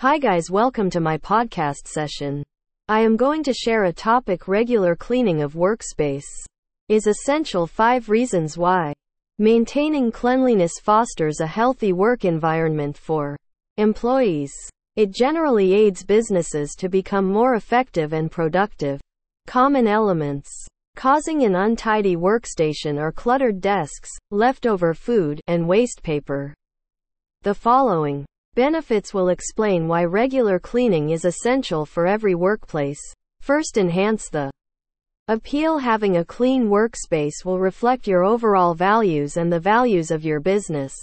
Hi guys, welcome to my podcast session. I am going to share a topic regular cleaning of workspace is essential 5 reasons why. Maintaining cleanliness fosters a healthy work environment for employees. It generally aids businesses to become more effective and productive. Common elements causing an untidy workstation are cluttered desks, leftover food, and waste paper. The following benefits will explain why regular cleaning is essential for every workplace. First, enhance the appeal. Having a clean workspace will reflect your overall values and the values of your business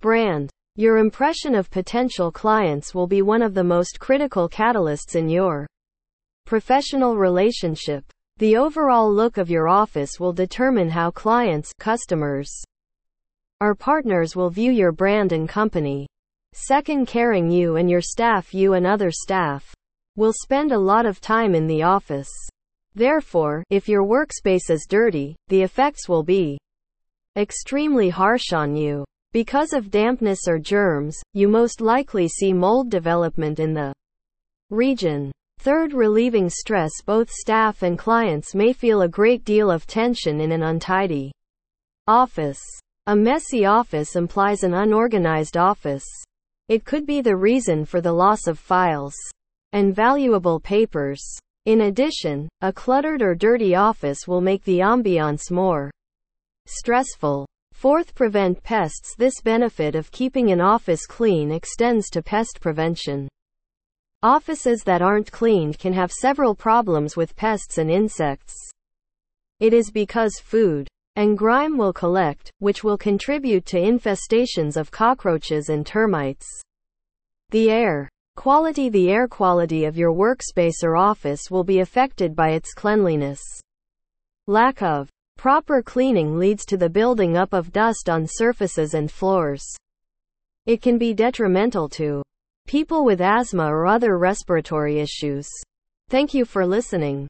brand. Your impression of potential clients will be one of the most critical catalysts in your professional relationship. The overall look of your office will determine how clients, customers, our partners will view your brand and company. Second, caring you and your staff, you and other staff will spend a lot of time in the office. Therefore, if your workspace is dirty, the effects will be extremely harsh on you. Because of dampness or germs, you most likely see mold development in the region. Third, relieving stress. Both staff and clients may feel a great deal of tension in an untidy office. A messy office implies an unorganized office. It could be the reason for the loss of files and valuable papers. In addition, a cluttered or dirty office will make the ambiance more stressful. Fourth, prevent pests. This benefit of keeping an office clean extends to pest prevention. Offices that aren't cleaned can have several problems with pests and insects. It is because food, and grime will collect, which will contribute to infestations of cockroaches and termites. The air quality The air quality of your workspace or office will be affected by its cleanliness. Lack of proper cleaning leads to the building up of dust on surfaces and floors. It can be detrimental to people with asthma or other respiratory issues. Thank you for listening.